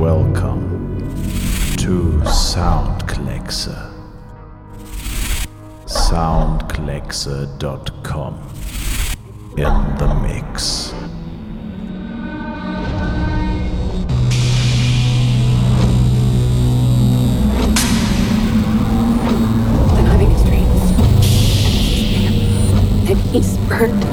welcome to Soundkleckse. Soundkleckse.com in the mix. He's burned.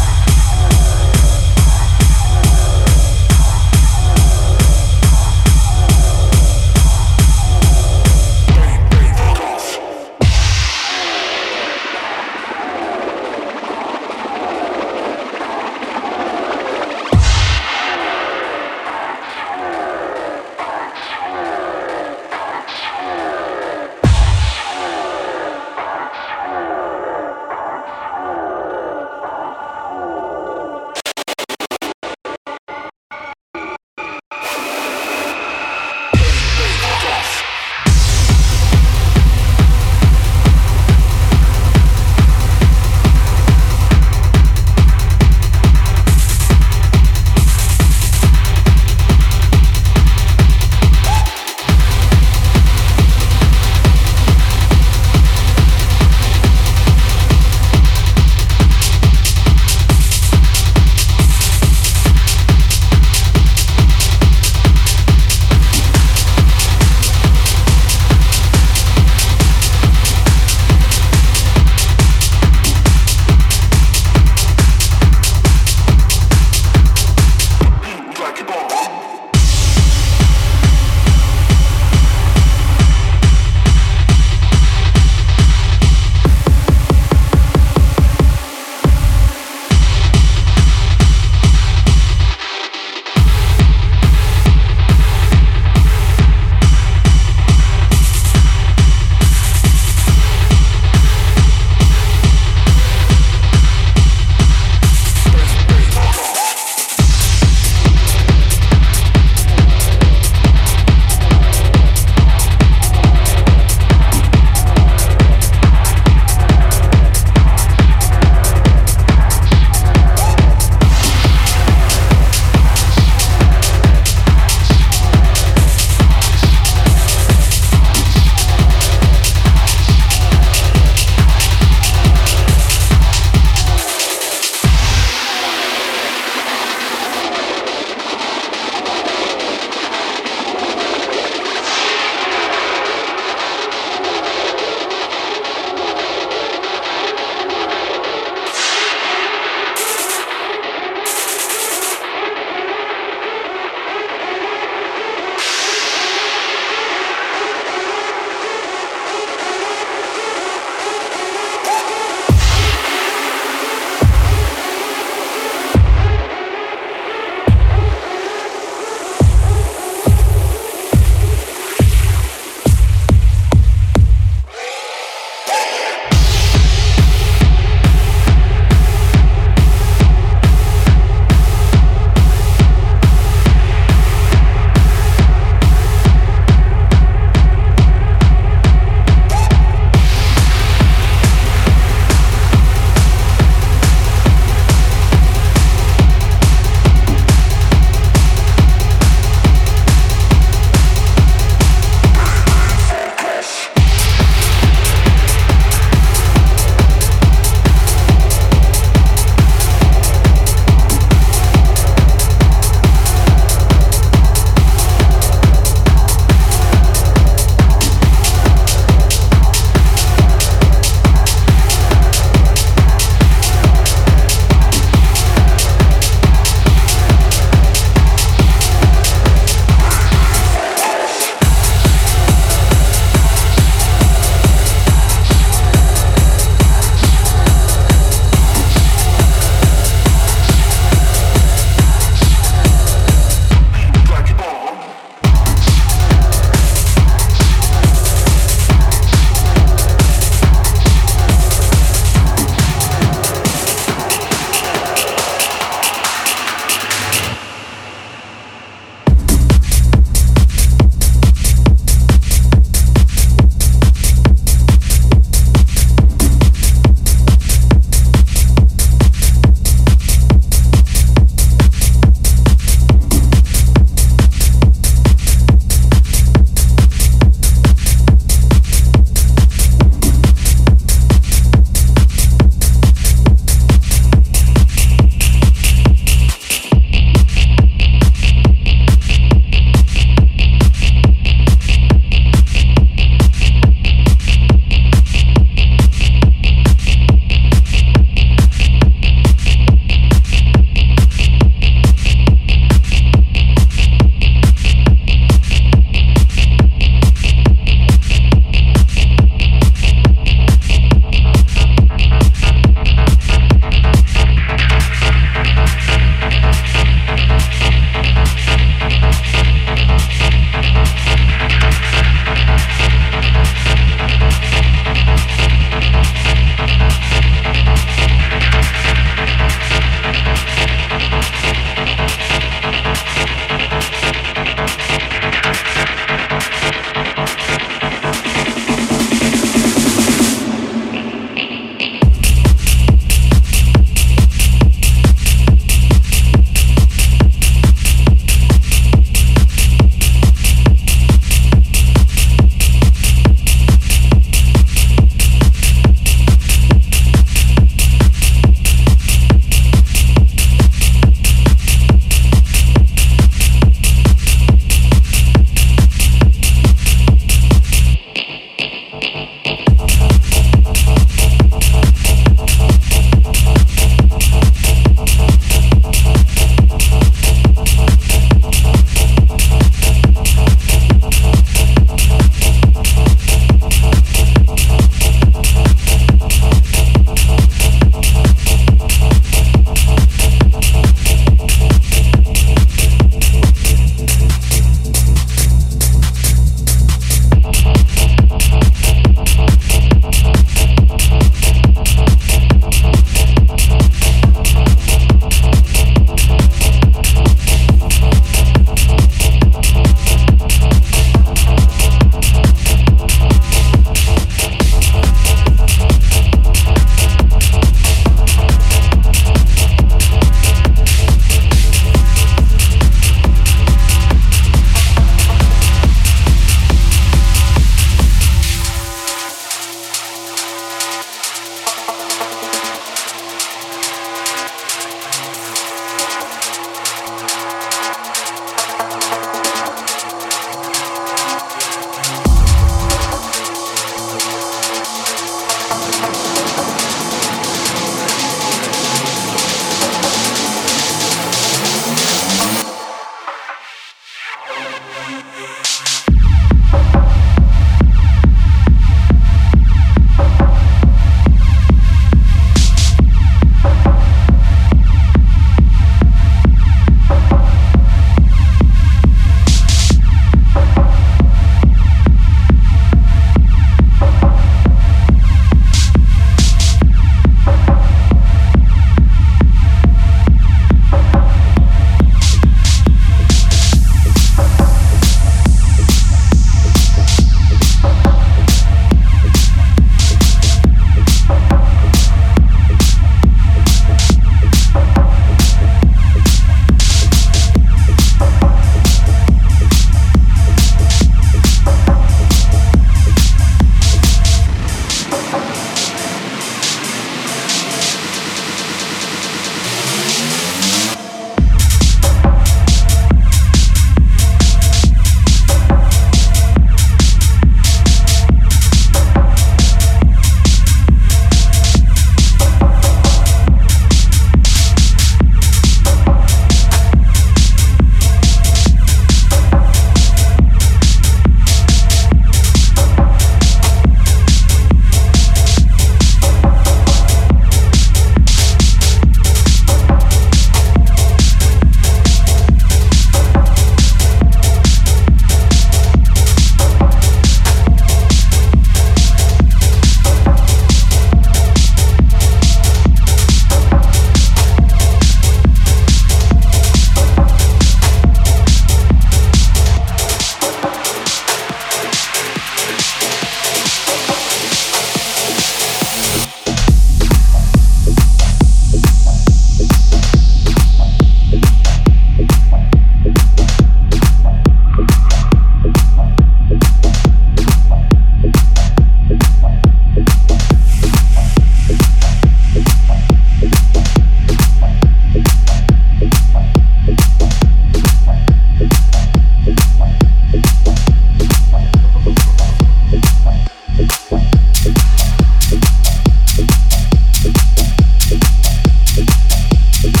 Thank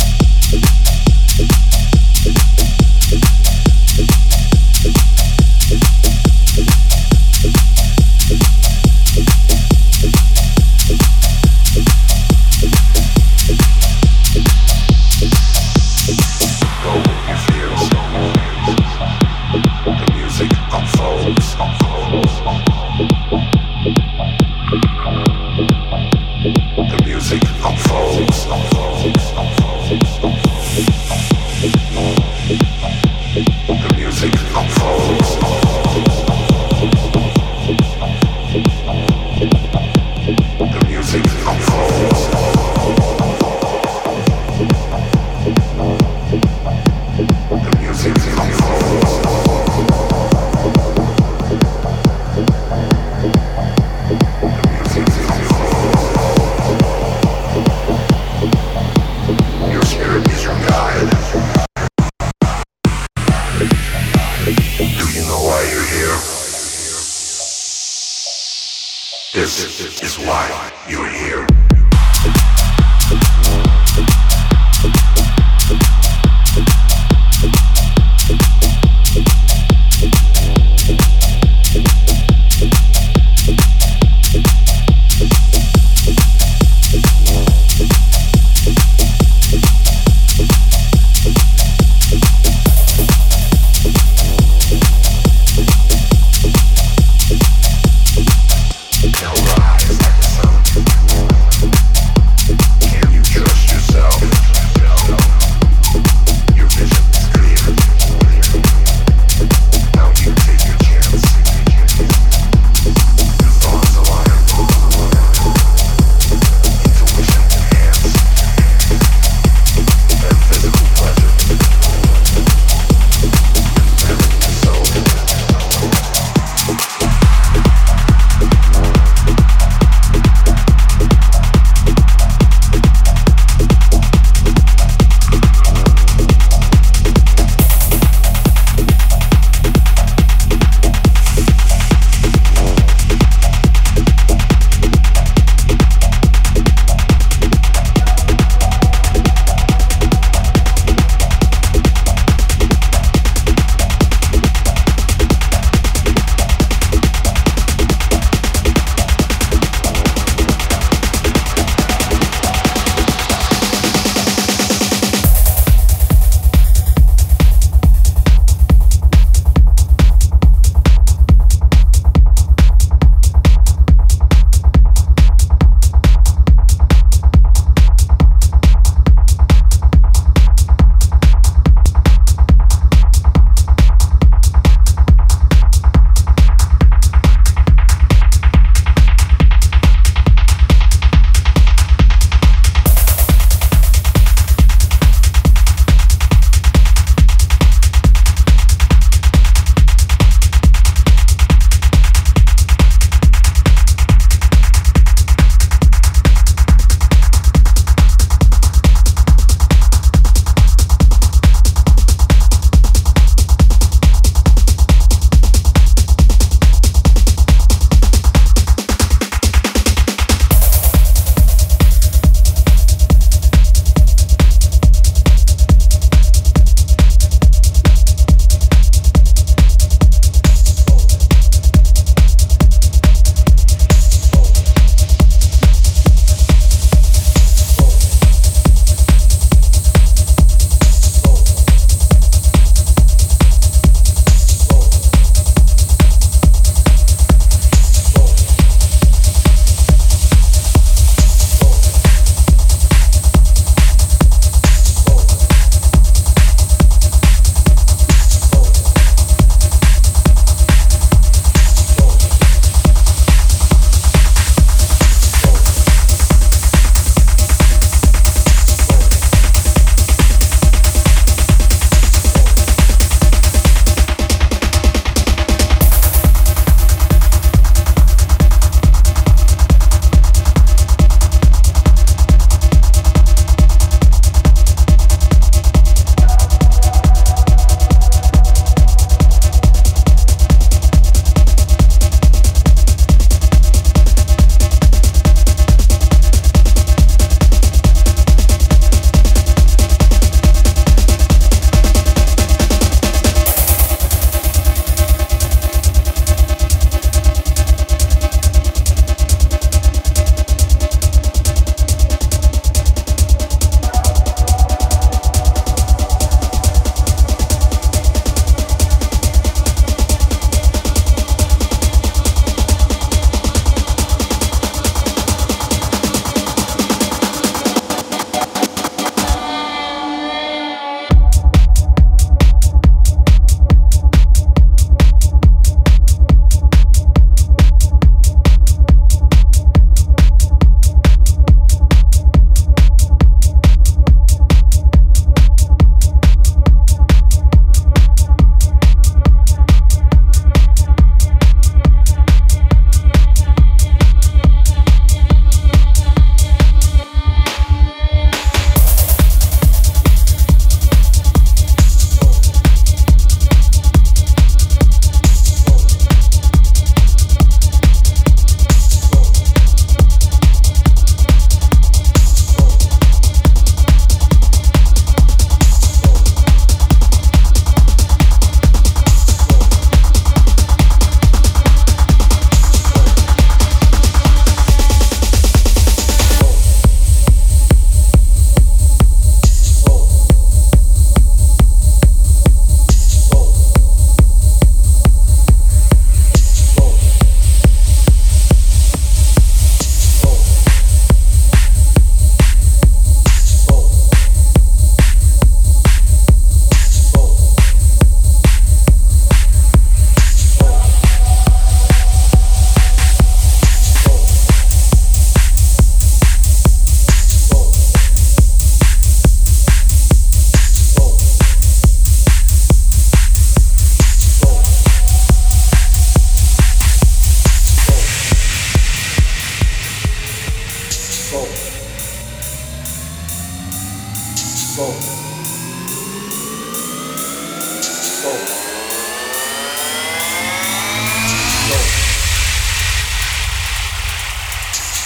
you.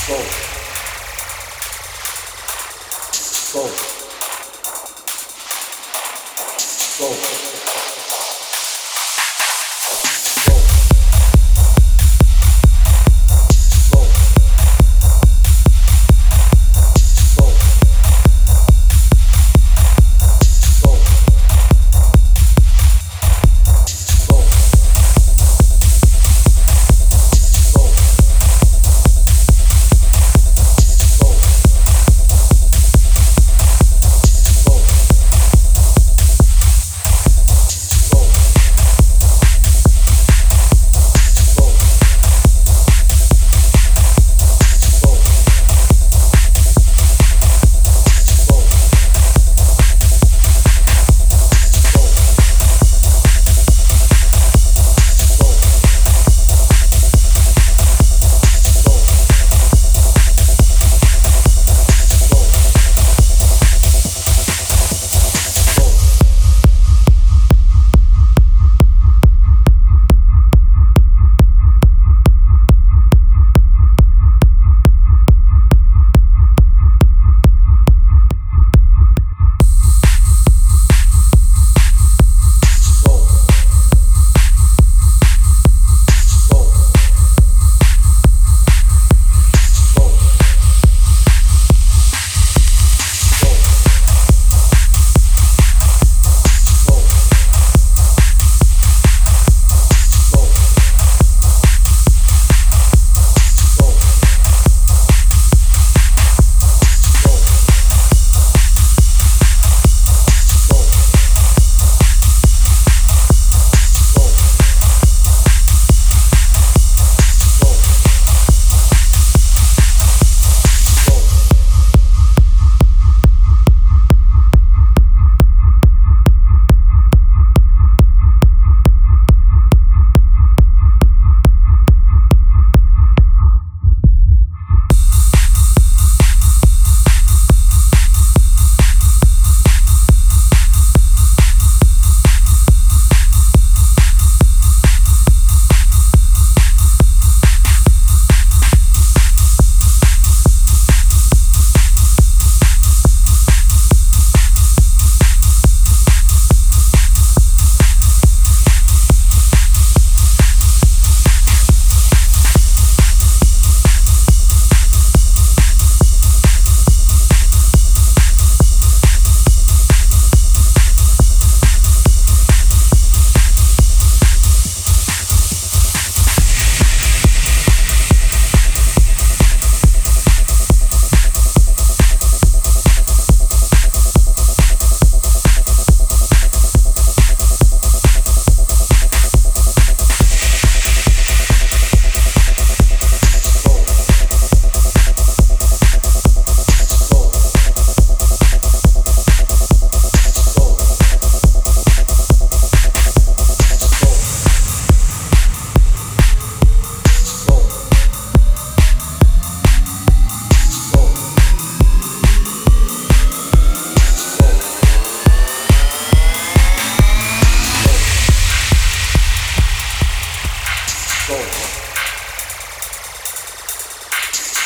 Let's go.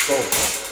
What,